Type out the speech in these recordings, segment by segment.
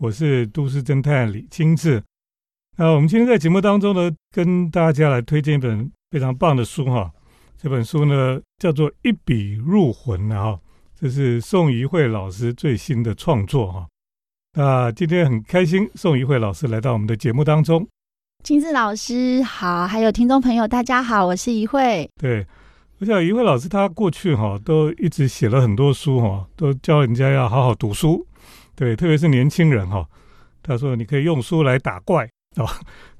我是都市侦探李清志。那我们今天在节目当中呢，跟大家来推荐一本非常棒的书哈。这本书呢叫做《一笔入魂》哈，这是宋怡慧老师最新的创作哈。那今天很开心，宋怡慧老师来到我们的节目当中。金志老师好，还有听众朋友大家好，我是怡慧。对，我想怡慧老师她过去哈都一直写了很多书哈，都教人家要好好读书。对，特别是年轻人哈，他说你可以用书来打怪哦，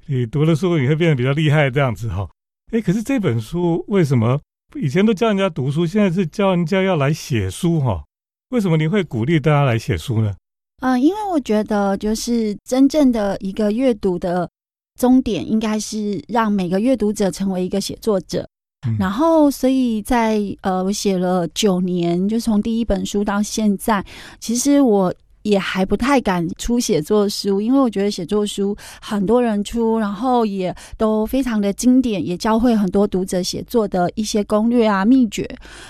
你读了书你会变得比较厉害这样子哈。哎，可是这本书为什么以前都教人家读书，现在是教人家要来写书哈？为什么你会鼓励大家来写书呢？嗯，因为我觉得就是真正的一个阅读的终点，应该是让每个阅读者成为一个写作者。然后，所以在呃，我写了九年，就从第一本书到现在，其实我。也还不太敢出写作书，因为我觉得写作书很多人出，然后也都非常的经典，也教会很多读者写作的一些攻略啊秘诀。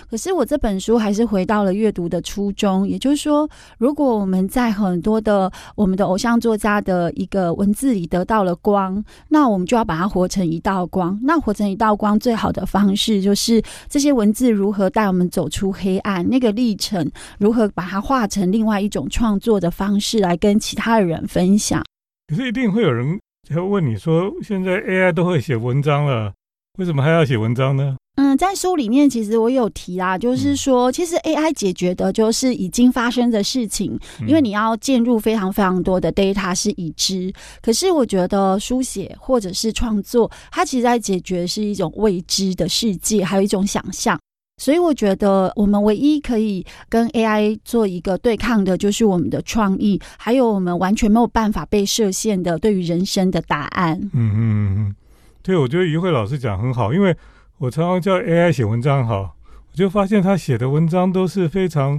可是我这本书还是回到了阅读的初衷，也就是说，如果我们在很多的我们的偶像作家的一个文字里得到了光，那我们就要把它活成一道光。那活成一道光最好的方式，就是这些文字如何带我们走出黑暗，那个历程如何把它化成另外一种创。做的方式来跟其他的人分享，可是一定会有人会问你说：现在 AI 都会写文章了，为什么还要写文章呢？嗯，在书里面其实我有提啦，就是说，其实 AI 解决的就是已经发生的事情，因为你要进入非常非常多的 data 是已知。可是我觉得书写或者是创作，它其实在解决是一种未知的世界，还有一种想象。所以我觉得，我们唯一可以跟 AI 做一个对抗的，就是我们的创意，还有我们完全没有办法被设限的对于人生的答案。嗯嗯嗯，对，我觉得于慧老师讲很好，因为我常常叫 AI 写文章哈，我就发现他写的文章都是非常，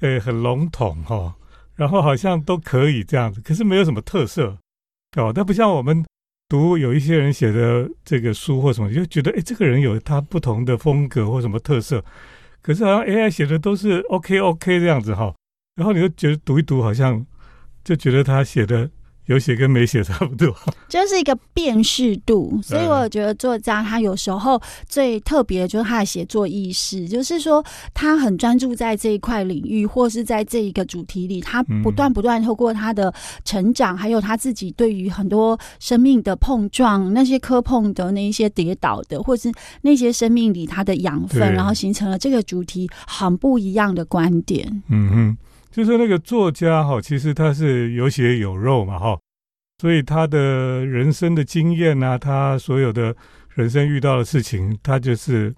诶，很笼统哈，然后好像都可以这样子，可是没有什么特色哦，但不像我们。读有一些人写的这个书或什么，就觉得哎，这个人有他不同的风格或什么特色，可是好像 AI 写的都是 OK OK 这样子哈，然后你就觉得读一读，好像就觉得他写的。有写跟没写差不多，就是一个辨识度。所以我觉得作家他有时候最特别的就是他的写作意识，就是说他很专注在这一块领域，或是在这一个主题里，他不断不断透过他的成长，还有他自己对于很多生命的碰撞，那些磕碰的那一些跌倒的，或是那些生命里他的养分，然后形成了这个主题很不一样的观点。嗯哼。就是那个作家哈，其实他是有血有肉嘛哈，所以他的人生的经验呐，他所有的人生遇到的事情，他就是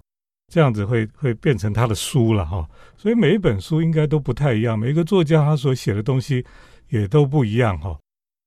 这样子会会变成他的书了哈。所以每一本书应该都不太一样，每一个作家他所写的东西也都不一样哈。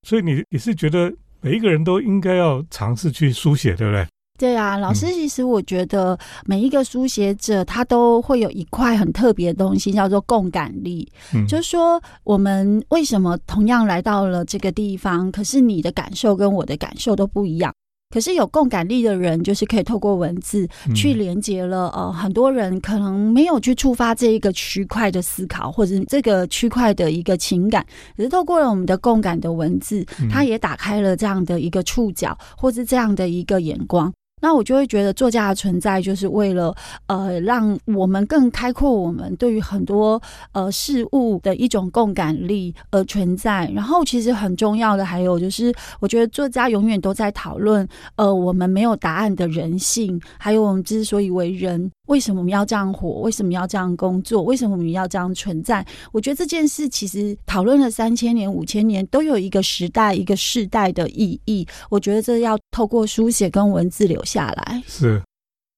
所以你你是觉得每一个人都应该要尝试去书写，对不对？对啊，老师，其实我觉得每一个书写者他都会有一块很特别的东西，叫做共感力。嗯，就是说我们为什么同样来到了这个地方，可是你的感受跟我的感受都不一样。可是有共感力的人，就是可以透过文字去连接了。呃，很多人可能没有去触发这一个区块的思考，或者这个区块的一个情感，可是透过了我们的共感的文字，它也打开了这样的一个触角，或是这样的一个眼光。那我就会觉得作家的存在就是为了，呃，让我们更开阔我们对于很多呃事物的一种共感力而存在。然后，其实很重要的还有就是，我觉得作家永远都在讨论，呃，我们没有答案的人性，还有我们之所以为人。为什么我们要这样活？为什么要这样工作？为什么我们要这样存在？我觉得这件事其实讨论了三千年、五千年，都有一个时代、一个世代的意义。我觉得这要透过书写跟文字留下来。是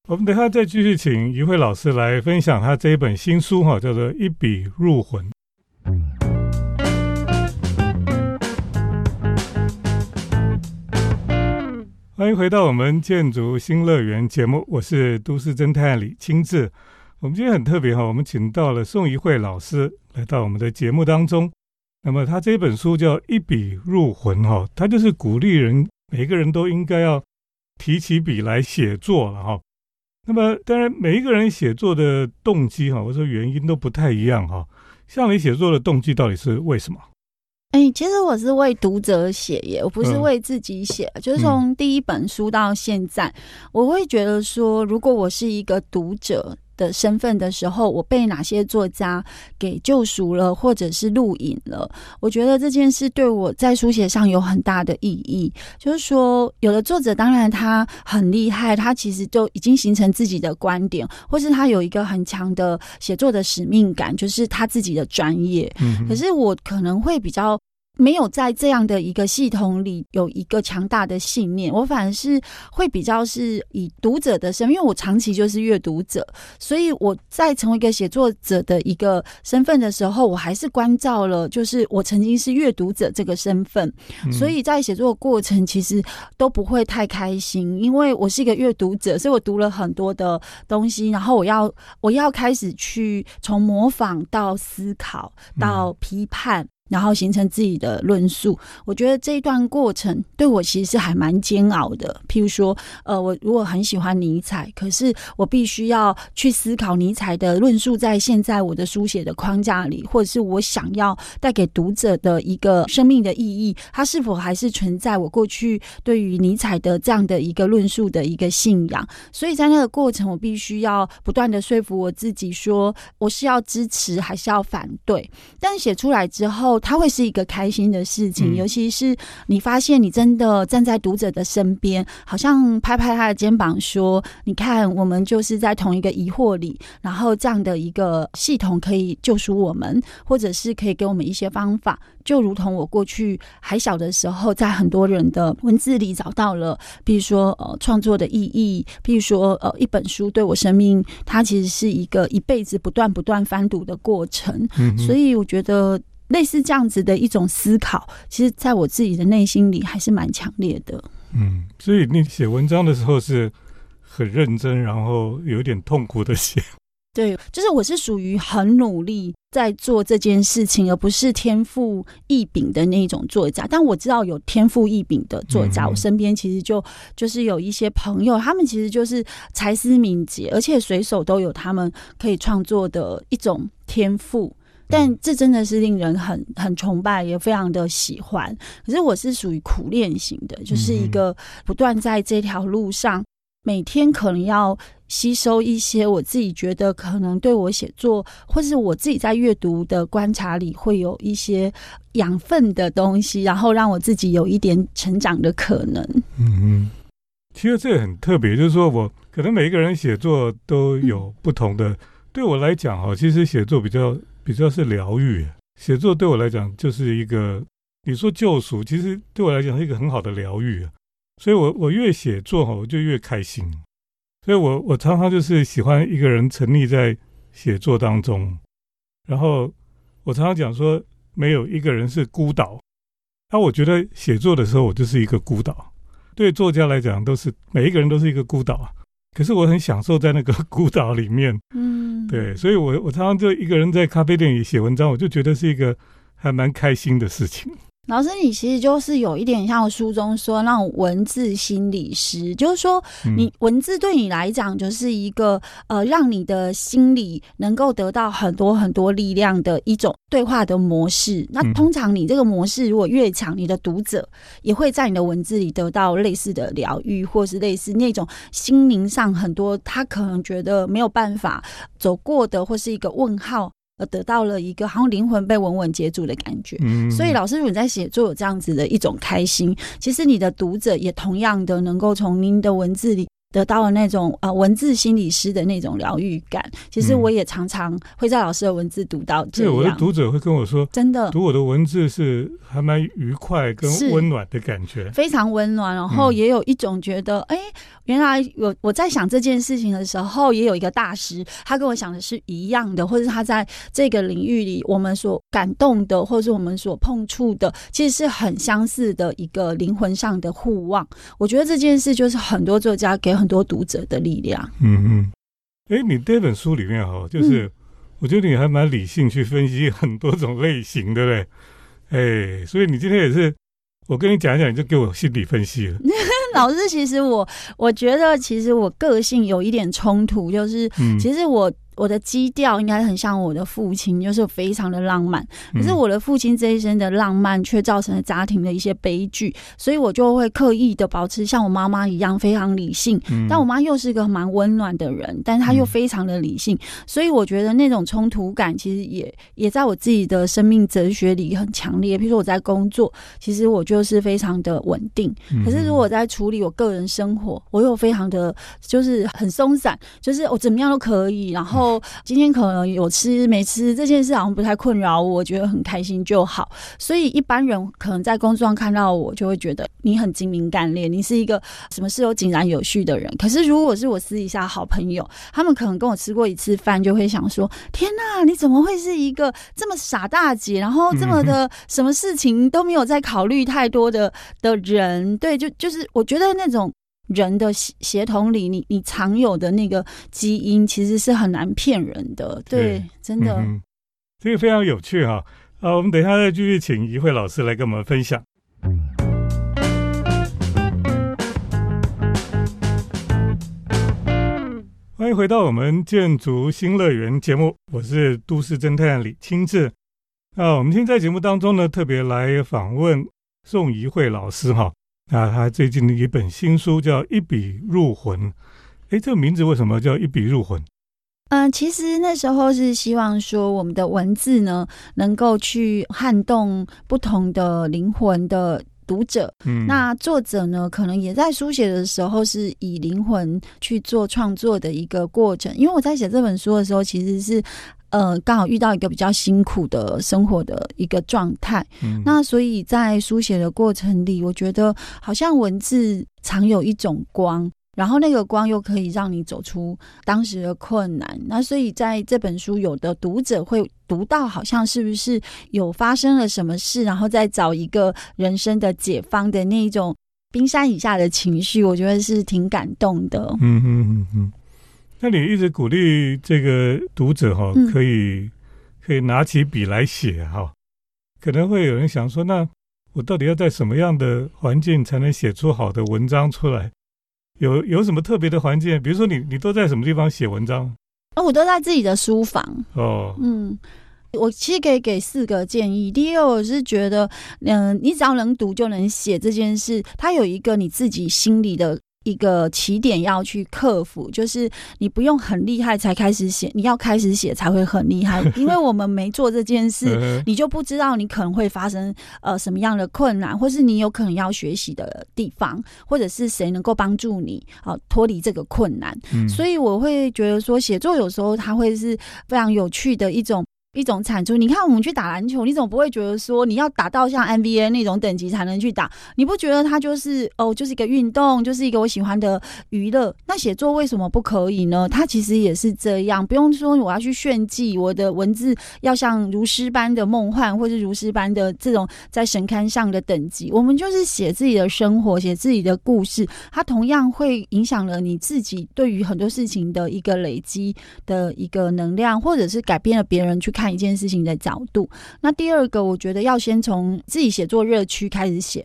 我们等下再继续请于慧老师来分享他这一本新书哈，叫做《一笔入魂》。欢迎回到我们建筑新乐园节目，我是都市侦探李清志。我们今天很特别哈，我们请到了宋怡慧老师来到我们的节目当中。那么他这本书叫《一笔入魂》哈，他就是鼓励人每个人都应该要提起笔来写作了哈。那么当然每一个人写作的动机哈，或者说原因都不太一样哈。像你写作的动机到底是为什么？哎，其实我是为读者写耶，我不是为自己写。就是从第一本书到现在，我会觉得说，如果我是一个读者。的身份的时候，我被哪些作家给救赎了，或者是录影了？我觉得这件事对我在书写上有很大的意义。就是说，有的作者当然他很厉害，他其实就已经形成自己的观点，或是他有一个很强的写作的使命感，就是他自己的专业。嗯，可是我可能会比较。没有在这样的一个系统里有一个强大的信念，我反而是会比较是以读者的身份，因为我长期就是阅读者，所以我在成为一个写作者的一个身份的时候，我还是关照了，就是我曾经是阅读者这个身份，所以在写作的过程其实都不会太开心，因为我是一个阅读者，所以我读了很多的东西，然后我要我要开始去从模仿到思考到批判。然后形成自己的论述，我觉得这一段过程对我其实是还蛮煎熬的。譬如说，呃，我如果很喜欢尼采，可是我必须要去思考尼采的论述在现在我的书写的框架里，或者是我想要带给读者的一个生命的意义，它是否还是存在我过去对于尼采的这样的一个论述的一个信仰？所以在那个过程，我必须要不断的说服我自己，说我是要支持还是要反对。但写出来之后。它会是一个开心的事情，尤其是你发现你真的站在读者的身边，好像拍拍他的肩膀说：“你看，我们就是在同一个疑惑里，然后这样的一个系统可以救赎我们，或者是可以给我们一些方法。”就如同我过去还小的时候，在很多人的文字里找到了，比如说呃创作的意义，比如说呃一本书对我生命，它其实是一个一辈子不断不断翻读的过程。嗯所以我觉得。类似这样子的一种思考，其实在我自己的内心里还是蛮强烈的。嗯，所以你写文章的时候是很认真，然后有点痛苦的写。对，就是我是属于很努力在做这件事情，而不是天赋异禀的那种作家。但我知道有天赋异禀的作家，我身边其实就就是有一些朋友，他们其实就是才思敏捷，而且随手都有他们可以创作的一种天赋。但这真的是令人很很崇拜，也非常的喜欢。可是我是属于苦练型的，就是一个不断在这条路上，每天可能要吸收一些我自己觉得可能对我写作，或是我自己在阅读的观察里会有一些养分的东西，然后让我自己有一点成长的可能。嗯嗯，其实这很特别，就是说我可能每一个人写作都有不同的。对我来讲，哈，其实写作比较。比较是疗愈，写作对我来讲就是一个，你说救赎，其实对我来讲是一个很好的疗愈。所以我我越写作哈，我就越开心。所以我我常常就是喜欢一个人沉溺在写作当中。然后我常常讲说，没有一个人是孤岛。那我觉得写作的时候，我就是一个孤岛。对作家来讲，都是每一个人都是一个孤岛。可是我很享受在那个 孤岛里面，嗯，对，所以我我常常就一个人在咖啡店里写文章，我就觉得是一个还蛮开心的事情。老师，你其实就是有一点像书中说那种文字心理师，就是说，你文字对你来讲就是一个呃，让你的心理能够得到很多很多力量的一种对话的模式。那通常你这个模式如果越强，你的读者也会在你的文字里得到类似的疗愈，或是类似那种心灵上很多他可能觉得没有办法走过的，或是一个问号。而得到了一个好像灵魂被稳稳接住的感觉，所以老师，如果在写作有这样子的一种开心，其实你的读者也同样的能够从您的文字里。得到了那种呃文字心理师的那种疗愈感，其实我也常常会在老师的文字读到这样。我的读者会跟我说，真的读我的文字是还蛮愉快跟温暖的感觉，非常温暖。然后也有一种觉得，哎，原来我我在想这件事情的时候，也有一个大师，他跟我想的是一样的，或者他在这个领域里，我们所感动的，或者是我们所碰触的，其实是很相似的一个灵魂上的互望。我觉得这件事就是很多作家给很。很多读者的力量。嗯嗯，哎，你这本书里面哈，就是我觉得你还蛮理性去分析很多种类型，对不对？哎，所以你今天也是，我跟你讲一讲，你就给我心理分析了。老师，其实我我觉得，其实我个性有一点冲突，就是其实我我的基调应该很像我的父亲，就是非常的浪漫。可是我的父亲这一生的浪漫，却造成了家庭的一些悲剧，所以我就会刻意的保持像我妈妈一样非常理性。但我妈又是个蛮温暖的人，但她又非常的理性，所以我觉得那种冲突感其实也也在我自己的生命哲学里很强烈。比如说我在工作，其实我就是非常的稳定，可是如果我在处理我个人生活，我又非常的就是很松散，就是我怎么样都可以，然后。今天可能有吃没吃这件事好像不太困扰我，我觉得很开心就好。所以一般人可能在工作上看到我，就会觉得你很精明干练，你是一个什么事都井然有序的人。可是如果是我私底下好朋友，他们可能跟我吃过一次饭，就会想说：天哪，你怎么会是一个这么傻大姐，然后这么的什么事情都没有在考虑太多的的人？对，就就是我觉得那种。人的协协同里，你你常有的那个基因，其实是很难骗人的。对，真的，这个非常有趣哈。啊，我们等一下再继续请一慧老师来跟我们分享。欢迎回到我们建筑新乐园节目，我是都市侦探李清志。那我们今天在节目当中呢，特别来访问宋怡慧老师哈。那他最近的一本新书叫《一笔入魂》，哎，这个名字为什么叫“一笔入魂”？嗯，其实那时候是希望说，我们的文字呢，能够去撼动不同的灵魂的读者。嗯，那作者呢，可能也在书写的时候是以灵魂去做创作的一个过程。因为我在写这本书的时候，其实是。呃，刚好遇到一个比较辛苦的生活的一个状态，那所以在书写的过程里，我觉得好像文字常有一种光，然后那个光又可以让你走出当时的困难。那所以在这本书，有的读者会读到，好像是不是有发生了什么事，然后再找一个人生的解放的那一种冰山以下的情绪，我觉得是挺感动的。嗯嗯嗯嗯。那你一直鼓励这个读者哈，可以可以拿起笔来写哈，可能会有人想说，那我到底要在什么样的环境才能写出好的文章出来？有有什么特别的环境？比如说你你都在什么地方写文章？哦，我都在自己的书房。哦，嗯，我其实可以给四个建议。第一个，我是觉得，嗯，你只要能读就能写这件事，它有一个你自己心里的。一个起点要去克服，就是你不用很厉害才开始写，你要开始写才会很厉害。因为我们没做这件事，你就不知道你可能会发生呃什么样的困难，或是你有可能要学习的地方，或者是谁能够帮助你啊脱离这个困难。所以我会觉得说，写作有时候它会是非常有趣的一种。一种产出，你看我们去打篮球，你总不会觉得说你要打到像 NBA 那种等级才能去打，你不觉得它就是哦，就是一个运动，就是一个我喜欢的娱乐？那写作为什么不可以呢？它其实也是这样，不用说我要去炫技，我的文字要像如诗般的梦幻，或是如诗般的这种在神龛上的等级。我们就是写自己的生活，写自己的故事，它同样会影响了你自己对于很多事情的一个累积的一个能量，或者是改变了别人去看。看一件事情的角度。那第二个，我觉得要先从自己写作热区开始写。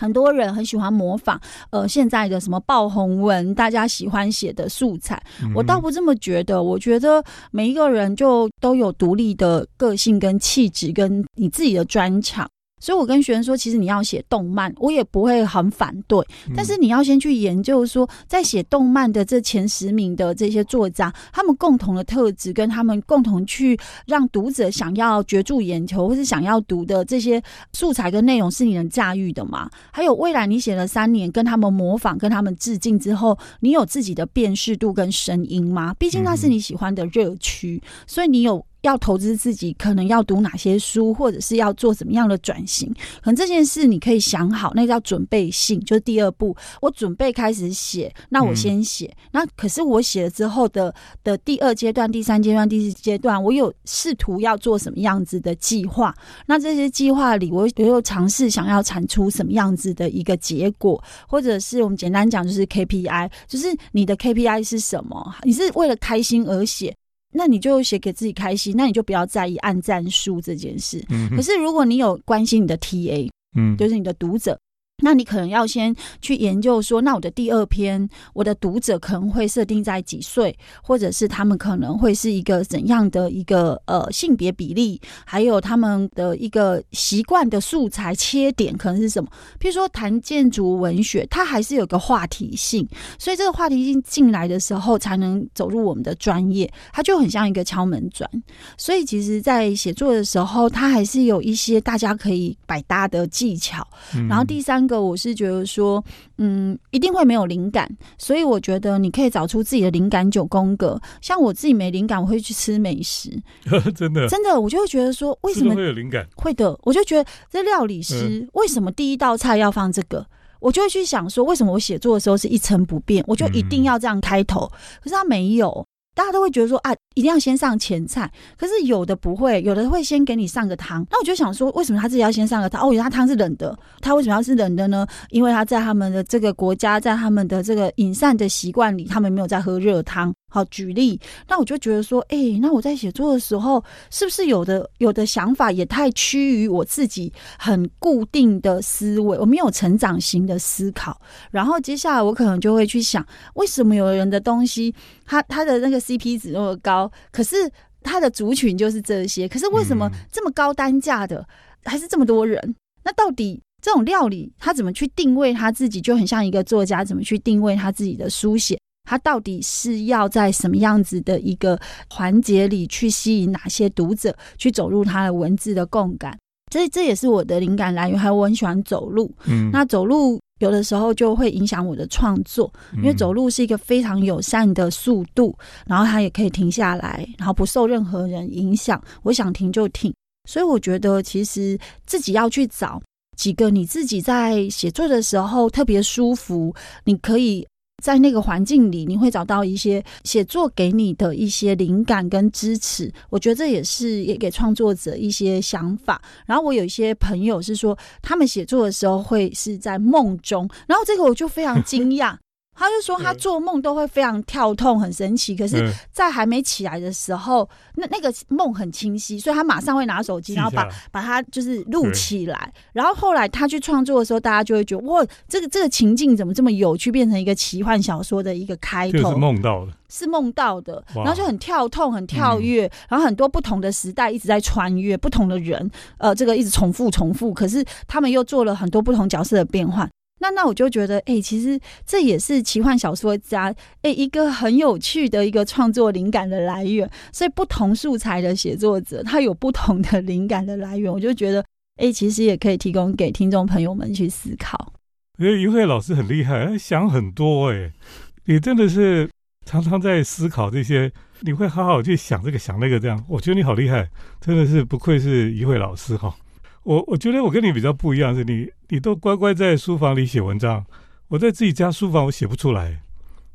很多人很喜欢模仿，呃，现在的什么爆红文，大家喜欢写的素材。我倒不这么觉得。我觉得每一个人就都有独立的个性跟气质，跟你自己的专长。所以，我跟学生说，其实你要写动漫，我也不会很反对。但是，你要先去研究说，在写动漫的这前十名的这些作家，他们共同的特质，跟他们共同去让读者想要攫住眼球，或是想要读的这些素材跟内容，是你能驾驭的吗？还有，未来你写了三年，跟他们模仿，跟他们致敬之后，你有自己的辨识度跟声音吗？毕竟那是你喜欢的热区，所以你有。要投资自己，可能要读哪些书，或者是要做怎么样的转型？可能这件事你可以想好，那叫准备性，就是第二步。我准备开始写，那我先写。那可是我写了之后的的第二阶段、第三阶段、第四阶段，我有试图要做什么样子的计划？那这些计划里，我我有尝试想要产出什么样子的一个结果，或者是我们简单讲，就是 KPI，就是你的 KPI 是什么？你是为了开心而写？那你就写给自己开心，那你就不要在意按赞数这件事。可是如果你有关心你的 TA，嗯，就是你的读者，那你可能要先去研究说，那我的第二篇，我的读者可能会设定在几岁，或者是他们可能会是一个怎样的一个呃性别比例，还有他们的一个习惯的素材切点可能是什么？譬如说谈建筑文学，它还是有个话题性，所以这个话题性进来的时候，才能走入我们的专业，它就很像一个敲门砖。所以其实，在写作的时候，它还是有一些大家可以百搭的技巧。然后第三。个我是觉得说，嗯，一定会没有灵感，所以我觉得你可以找出自己的灵感九宫格。像我自己没灵感，我会去吃美食，真的，真的，我就会觉得说，为什么会有灵感？会的，我就觉得这料理师为什么第一道菜要放这个？我就会去想说，为什么我写作的时候是一成不变？我就一定要这样开头，可是他没有。大家都会觉得说啊，一定要先上前菜，可是有的不会，有的会先给你上个汤。那我就想说，为什么他自己要先上个汤？哦，原来汤是冷的，他为什么要是冷的呢？因为他在他们的这个国家，在他们的这个饮膳的习惯里，他们没有在喝热汤。好，举例，那我就觉得说，哎，那我在写作的时候，是不是有的有的想法也太趋于我自己很固定的思维，我没有成长型的思考。然后接下来我可能就会去想，为什么有人的东西，他他的那个 CP 值那么高，可是他的族群就是这些，可是为什么这么高单价的还是这么多人？那到底这种料理他怎么去定位他自己，就很像一个作家怎么去定位他自己的书写？他到底是要在什么样子的一个环节里去吸引哪些读者去走入他的文字的共感？这这也是我的灵感来源。还有我很喜欢走路，嗯，那走路有的时候就会影响我的创作，因为走路是一个非常友善的速度，然后它也可以停下来，然后不受任何人影响，我想停就停。所以我觉得其实自己要去找几个你自己在写作的时候特别舒服，你可以。在那个环境里，你会找到一些写作给你的一些灵感跟支持。我觉得这也是也给创作者一些想法。然后我有一些朋友是说，他们写作的时候会是在梦中，然后这个我就非常惊讶。他就说他做梦都会非常跳痛，很神奇。可是，在还没起来的时候，那那个梦很清晰，所以他马上会拿手机，然后把把它就是录起来。然后后来他去创作的时候，大家就会觉得哇，这个这个情境怎么这么有趣，变成一个奇幻小说的一个开头。是梦到的，是梦到的，然后就很跳痛，很跳跃，然后很多不同的时代一直在穿越，不同的人，呃，这个一直重复重复，可是他们又做了很多不同角色的变换。那那我就觉得，哎，其实这也是奇幻小说家哎一个很有趣的一个创作灵感的来源。所以不同素材的写作者，他有不同的灵感的来源。我就觉得，哎，其实也可以提供给听众朋友们去思考。我觉得于慧老师很厉害，想很多哎，你真的是常常在思考这些，你会好好去想这个想那个这样。我觉得你好厉害，真的是不愧是于慧老师哈。我我觉得我跟你比较不一样，是你你都乖乖在书房里写文章，我在自己家书房我写不出来，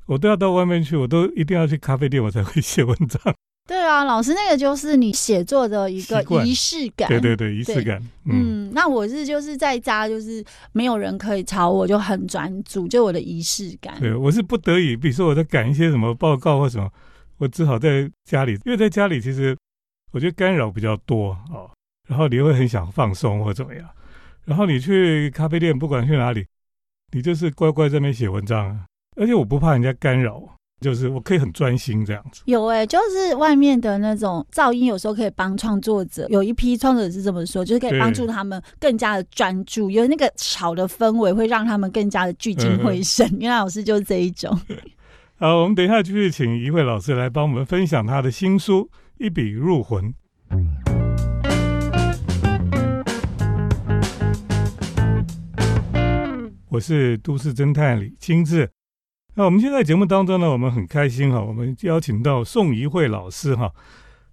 我都要到外面去，我都一定要去咖啡店我才会写文章。对啊，老师那个就是你写作的一个仪式感。对对对，仪式感。嗯，那我是就是在家就是没有人可以吵我，就很专注，就我的仪式感。对，我是不得已，比如说我在赶一些什么报告或什么，我只好在家里，因为在家里其实我觉得干扰比较多哦。然后你会很想放松或怎么样，然后你去咖啡店，不管去哪里，你就是乖乖在那边写文章，而且我不怕人家干扰，就是我可以很专心这样子。有哎，就是外面的那种噪音，有时候可以帮创作者。有一批创作者是这么说，就是可以帮助他们更加的专注，有那个吵的氛围会让他们更加的聚精会神。原来老师就是这一种。好，我们等一下继续请一位老师来帮我们分享他的新书《一笔入魂》。我是都市侦探李清志。那我们现在节目当中呢，我们很开心哈，我们邀请到宋怡慧老师哈，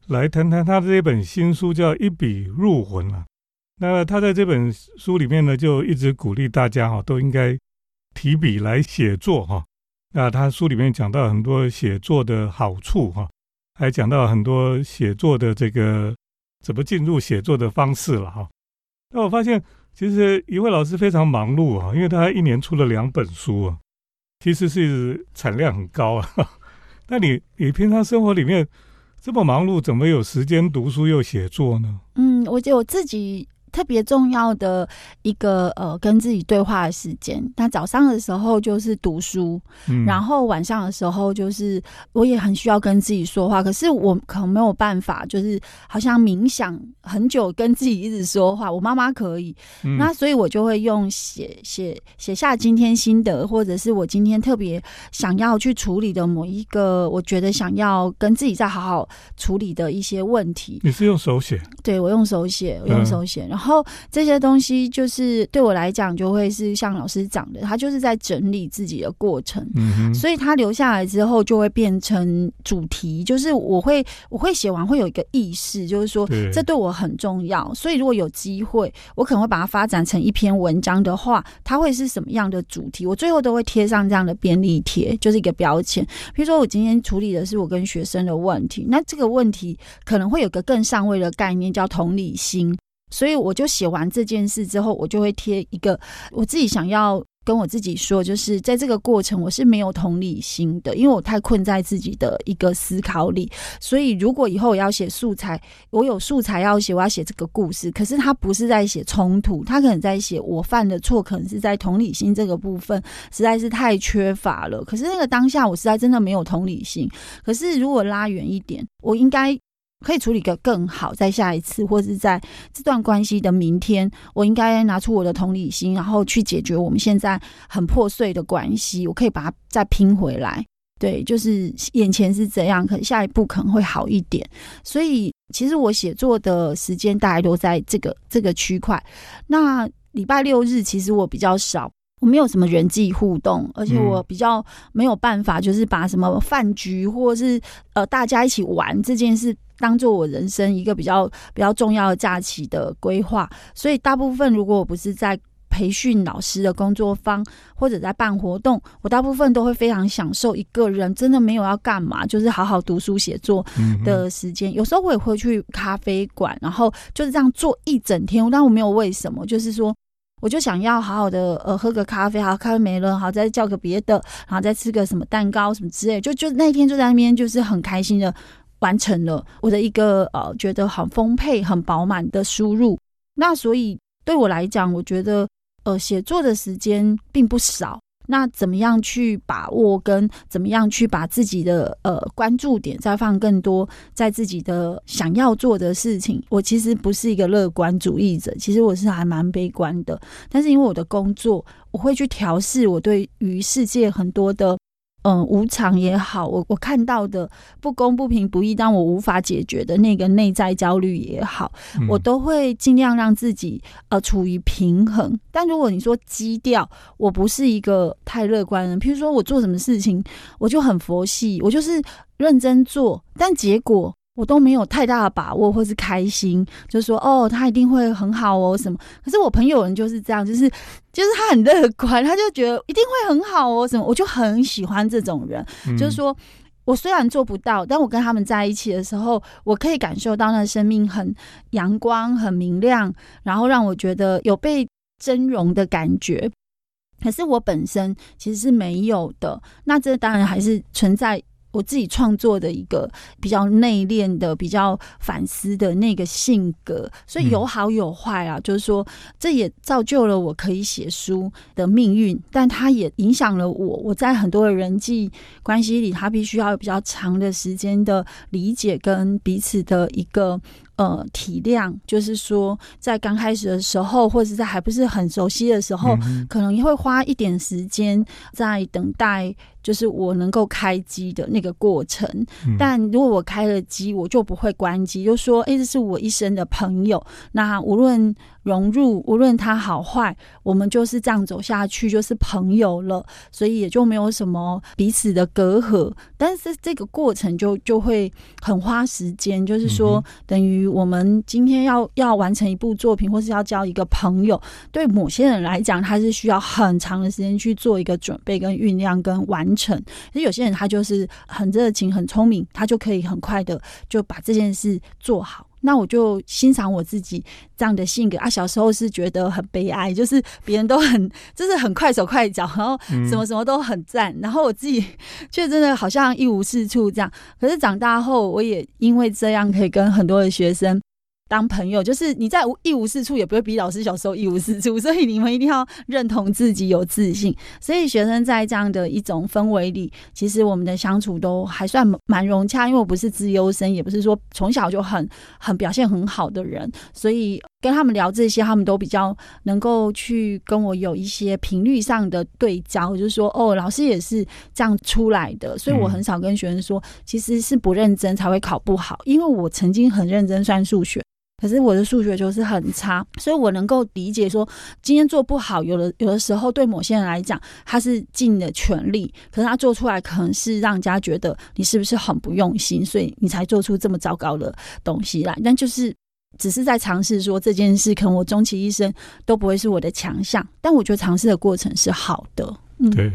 来谈谈他的这本新书叫《一笔入魂》啊。那他在这本书里面呢，就一直鼓励大家哈，都应该提笔来写作哈。那他书里面讲到很多写作的好处哈，还讲到很多写作的这个怎么进入写作的方式了哈。那我发现。其实一位老师非常忙碌啊，因为他一年出了两本书啊，其实是产量很高啊。那你你平常生活里面这么忙碌，怎么有时间读书又写作呢？嗯，我就我自己。特别重要的一个呃跟自己对话的时间。那早上的时候就是读书，然后晚上的时候就是我也很需要跟自己说话，可是我可能没有办法，就是好像冥想很久跟自己一直说话。我妈妈可以，那所以我就会用写写写下今天心得，或者是我今天特别想要去处理的某一个，我觉得想要跟自己再好好处理的一些问题。你是用手写？对我用手写，我用手写，然后。后这些东西就是对我来讲，就会是像老师讲的，他就是在整理自己的过程，所以他留下来之后就会变成主题，就是我会我会写完会有一个意识，就是说这对我很重要，所以如果有机会，我可能会把它发展成一篇文章的话，它会是什么样的主题？我最后都会贴上这样的便利贴，就是一个标签。比如说我今天处理的是我跟学生的问题，那这个问题可能会有个更上位的概念叫同理心。所以我就写完这件事之后，我就会贴一个我自己想要跟我自己说，就是在这个过程我是没有同理心的，因为我太困在自己的一个思考里。所以如果以后我要写素材，我有素材要写，我要写这个故事，可是他不是在写冲突，他可能在写我犯的错，可能是在同理心这个部分实在是太缺乏了。可是那个当下我实在真的没有同理心。可是如果拉远一点，我应该。可以处理个更好，在下一次，或是在这段关系的明天，我应该拿出我的同理心，然后去解决我们现在很破碎的关系。我可以把它再拼回来。对，就是眼前是怎样，可下一步可能会好一点。所以，其实我写作的时间大概都在这个这个区块。那礼拜六日其实我比较少，我没有什么人际互动，而且我比较没有办法，就是把什么饭局或是呃大家一起玩这件事。当做我人生一个比较比较重要的假期的规划，所以大部分如果我不是在培训老师的工作方或者在办活动，我大部分都会非常享受一个人真的没有要干嘛，就是好好读书写作的时间。有时候我也会去咖啡馆，然后就是这样坐一整天，但我没有为什么，就是说我就想要好好的呃喝个咖啡，好咖啡没了，好再叫个别的，然后再吃个什么蛋糕什么之类，就就那一天就在那边就是很开心的。完成了我的一个呃，觉得很丰沛、很饱满的输入。那所以对我来讲，我觉得呃，写作的时间并不少。那怎么样去把握，跟怎么样去把自己的呃关注点再放更多在自己的想要做的事情？我其实不是一个乐观主义者，其实我是还蛮悲观的。但是因为我的工作，我会去调试我对于世界很多的。嗯，无常也好，我我看到的不公不平不义，但我无法解决的那个内在焦虑也好，我都会尽量让自己呃处于平衡。但如果你说基调，我不是一个太乐观的人。譬如说我做什么事情，我就很佛系，我就是认真做，但结果。我都没有太大的把握，或是开心，就说哦，他一定会很好哦，什么？可是我朋友人就是这样，就是就是他很乐观，他就觉得一定会很好哦，什么？我就很喜欢这种人，就是说我虽然做不到，但我跟他们在一起的时候，我可以感受到那生命很阳光、很明亮，然后让我觉得有被真容的感觉。可是我本身其实是没有的，那这当然还是存在。我自己创作的一个比较内敛的、比较反思的那个性格，所以有好有坏啊。就是说，这也造就了我可以写书的命运，但它也影响了我。我在很多的人际关系里，他必须要有比较长的时间的理解跟彼此的一个。呃，体谅就是说，在刚开始的时候，或者在还不是很熟悉的时候，可能也会花一点时间在等待，就是我能够开机的那个过程。但如果我开了机，我就不会关机，就说，哎，这是我一生的朋友。那无论。融入，无论他好坏，我们就是这样走下去，就是朋友了，所以也就没有什么彼此的隔阂。但是这个过程就就会很花时间，就是说，等于我们今天要要完成一部作品，或是要交一个朋友，对某些人来讲，他是需要很长的时间去做一个准备、跟酝酿、跟完成。而有些人他就是很热情、很聪明，他就可以很快的就把这件事做好。那我就欣赏我自己这样的性格啊。小时候是觉得很悲哀，就是别人都很就是很快手快脚，然后什么什么都很赞，然后我自己 却真的好像一无是处这样。可是长大后，我也因为这样可以跟很多的学生当朋友，就是你在无一无是处，也不会比老师小时候一无是处，所以你们一定要认同自己，有自信。所以学生在这样的一种氛围里，其实我们的相处都还算蛮融洽。因为我不是资优生，也不是说从小就很很表现很好的人，所以跟他们聊这些，他们都比较能够去跟我有一些频率上的对焦，就是说，哦，老师也是这样出来的。所以我很少跟学生说，其实是不认真才会考不好，因为我曾经很认真算数学。可是我的数学就是很差，所以我能够理解说，今天做不好，有的有的时候对某些人来讲，他是尽了全力，可是他做出来可能是让人家觉得你是不是很不用心，所以你才做出这么糟糕的东西来。但就是只是在尝试说这件事，可能我终其一生都不会是我的强项，但我觉得尝试的过程是好的。嗯，对。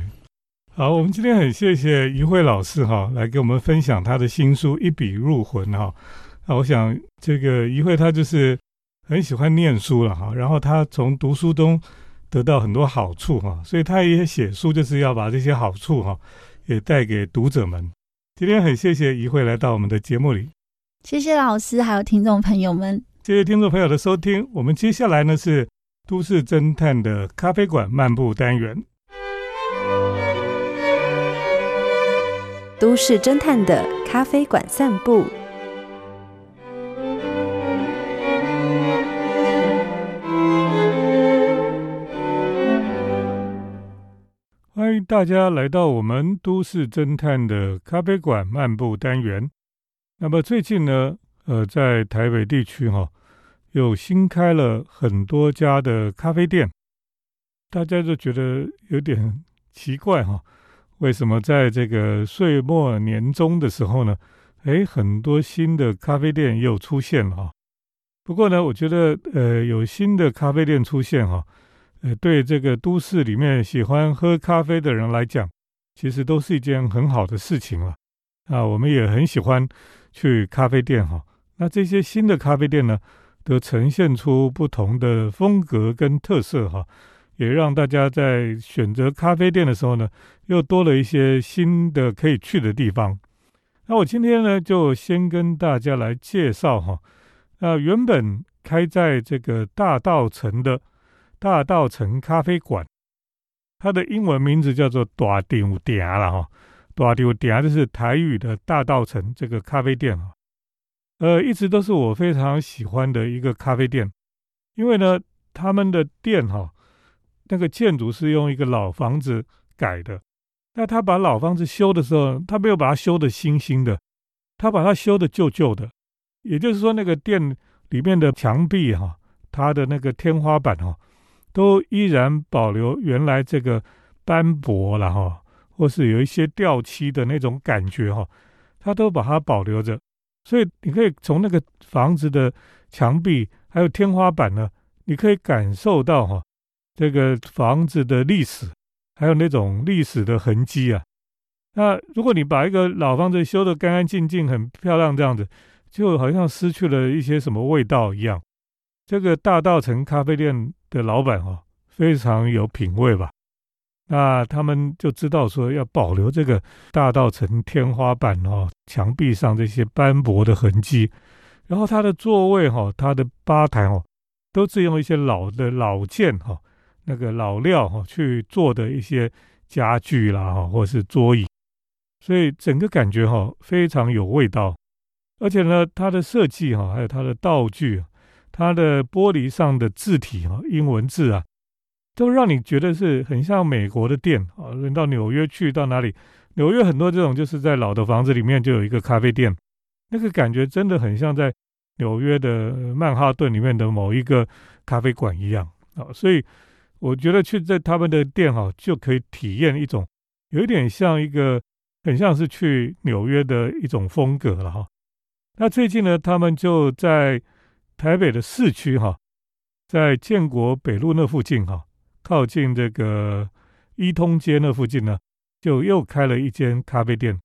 好，我们今天很谢谢于慧老师哈，来给我们分享他的新书《一笔入魂》哈。那我想，这个一会他就是很喜欢念书了哈，然后他从读书中得到很多好处哈，所以他也写书，就是要把这些好处哈也带给读者们。今天很谢谢一会来到我们的节目里，谢谢老师，还有听众朋友们，谢谢听众朋友的收听。我们接下来呢是都市侦探的咖啡馆漫步单元，都市侦探的咖啡馆散步。大家来到我们都市侦探的咖啡馆漫步单元。那么最近呢，呃，在台北地区哈，又新开了很多家的咖啡店，大家就觉得有点奇怪哈，为什么在这个岁末年终的时候呢，哎，很多新的咖啡店又出现了哈。不过呢，我觉得呃，有新的咖啡店出现哈。呃，对这个都市里面喜欢喝咖啡的人来讲，其实都是一件很好的事情了。啊，我们也很喜欢去咖啡店哈。那这些新的咖啡店呢，都呈现出不同的风格跟特色哈，也让大家在选择咖啡店的时候呢，又多了一些新的可以去的地方。那我今天呢，就先跟大家来介绍哈。那原本开在这个大道城的。大道城咖啡馆，它的英文名字叫做大丢店了哈。大丢店就是台语的大道城这个咖啡店哈，呃，一直都是我非常喜欢的一个咖啡店，因为呢，他们的店哈，那个建筑是用一个老房子改的，那他把老房子修的时候，他没有把它修的新新的，他把它修的旧旧的，也就是说，那个店里面的墙壁哈，它的那个天花板哈。都依然保留原来这个斑驳了哈，或是有一些掉漆的那种感觉哈，它都把它保留着，所以你可以从那个房子的墙壁还有天花板呢，你可以感受到哈这个房子的历史，还有那种历史的痕迹啊。那如果你把一个老房子修得干干净净、很漂亮这样子，就好像失去了一些什么味道一样。这个大道城咖啡店。的老板哦非常有品味吧？那他们就知道说要保留这个大道城天花板哦墙壁上这些斑驳的痕迹，然后他的座位哈，他的吧台哦，都是用一些老的老件哈，那个老料哈去做的一些家具啦哈，或是桌椅，所以整个感觉哈非常有味道，而且呢，它的设计哈，还有它的道具。它的玻璃上的字体啊，英文字啊，都让你觉得是很像美国的店啊。人到纽约去到哪里，纽约很多这种就是在老的房子里面就有一个咖啡店，那个感觉真的很像在纽约的曼哈顿里面的某一个咖啡馆一样啊。所以我觉得去在他们的店哈，就可以体验一种有一点像一个很像是去纽约的一种风格了哈。那最近呢，他们就在。台北的市区哈，在建国北路那附近哈，靠近这个一通街那附近呢，就又开了一间咖啡店。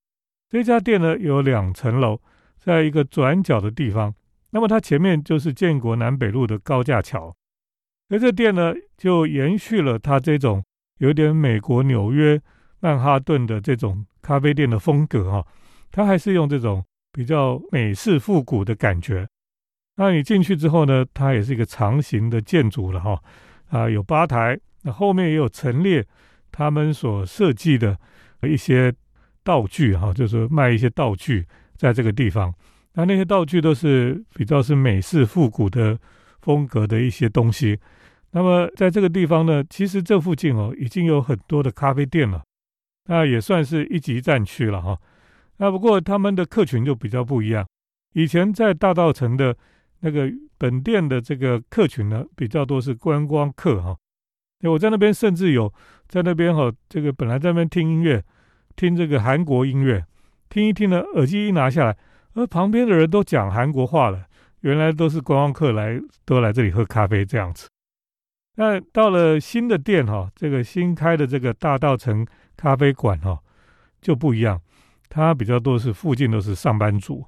这家店呢有两层楼，在一个转角的地方。那么它前面就是建国南北路的高架桥。而这店呢，就延续了它这种有点美国纽约曼哈顿的这种咖啡店的风格哈。它还是用这种比较美式复古的感觉。那你进去之后呢，它也是一个长形的建筑了哈，啊，有吧台，那后面也有陈列他们所设计的一些道具哈，就是卖一些道具在这个地方。那那些道具都是比较是美式复古的风格的一些东西。那么在这个地方呢，其实这附近哦已经有很多的咖啡店了，那也算是一级战区了哈。那不过他们的客群就比较不一样。以前在大道城的那个本店的这个客群呢，比较多是观光客哈。我在那边甚至有在那边哈，这个本来在那边听音乐，听这个韩国音乐，听一听呢，耳机一拿下来。而旁边的人都讲韩国话了，原来都是观光客来，都来这里喝咖啡这样子。那到了新的店哈，这个新开的这个大道城咖啡馆哈，就不一样，它比较多是附近都是上班族，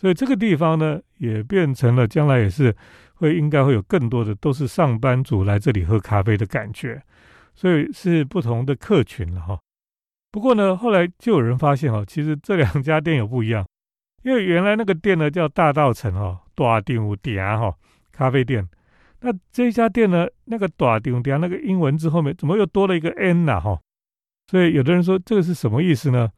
所以这个地方呢，也变成了将来也是会应该会有更多的都是上班族来这里喝咖啡的感觉，所以是不同的客群了哈。不过呢，后来就有人发现哈，其实这两家店有不一样。因为原来那个店呢叫大道城哈，大丁店哈咖啡店。那这家店呢，那个大丁店那个英文字后面怎么又多了一个 N 呐哈？所以有的人说这个是什么意思呢？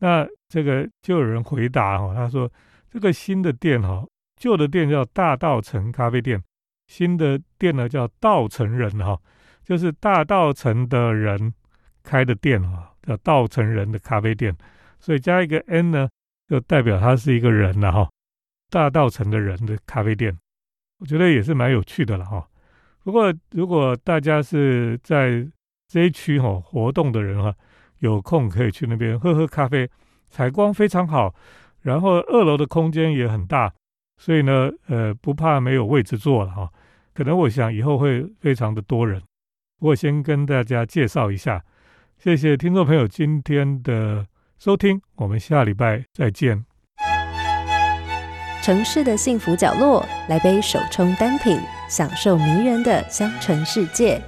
那这个就有人回答哈，他说这个新的店哈，旧的店叫大道城咖啡店，新的店呢叫道城人哈，就是大道城的人开的店哈，叫道城人的咖啡店，所以加一个 N 呢。就代表他是一个人了哈，大道城的人的咖啡店，我觉得也是蛮有趣的了哈。不过如果大家是在这一区哈活动的人哈，有空可以去那边喝喝咖啡，采光非常好，然后二楼的空间也很大，所以呢，呃，不怕没有位置坐了哈。可能我想以后会非常的多人。我先跟大家介绍一下，谢谢听众朋友今天的。收听，我们下礼拜再见。城市的幸福角落，来杯手冲单品，享受迷人的香醇世界。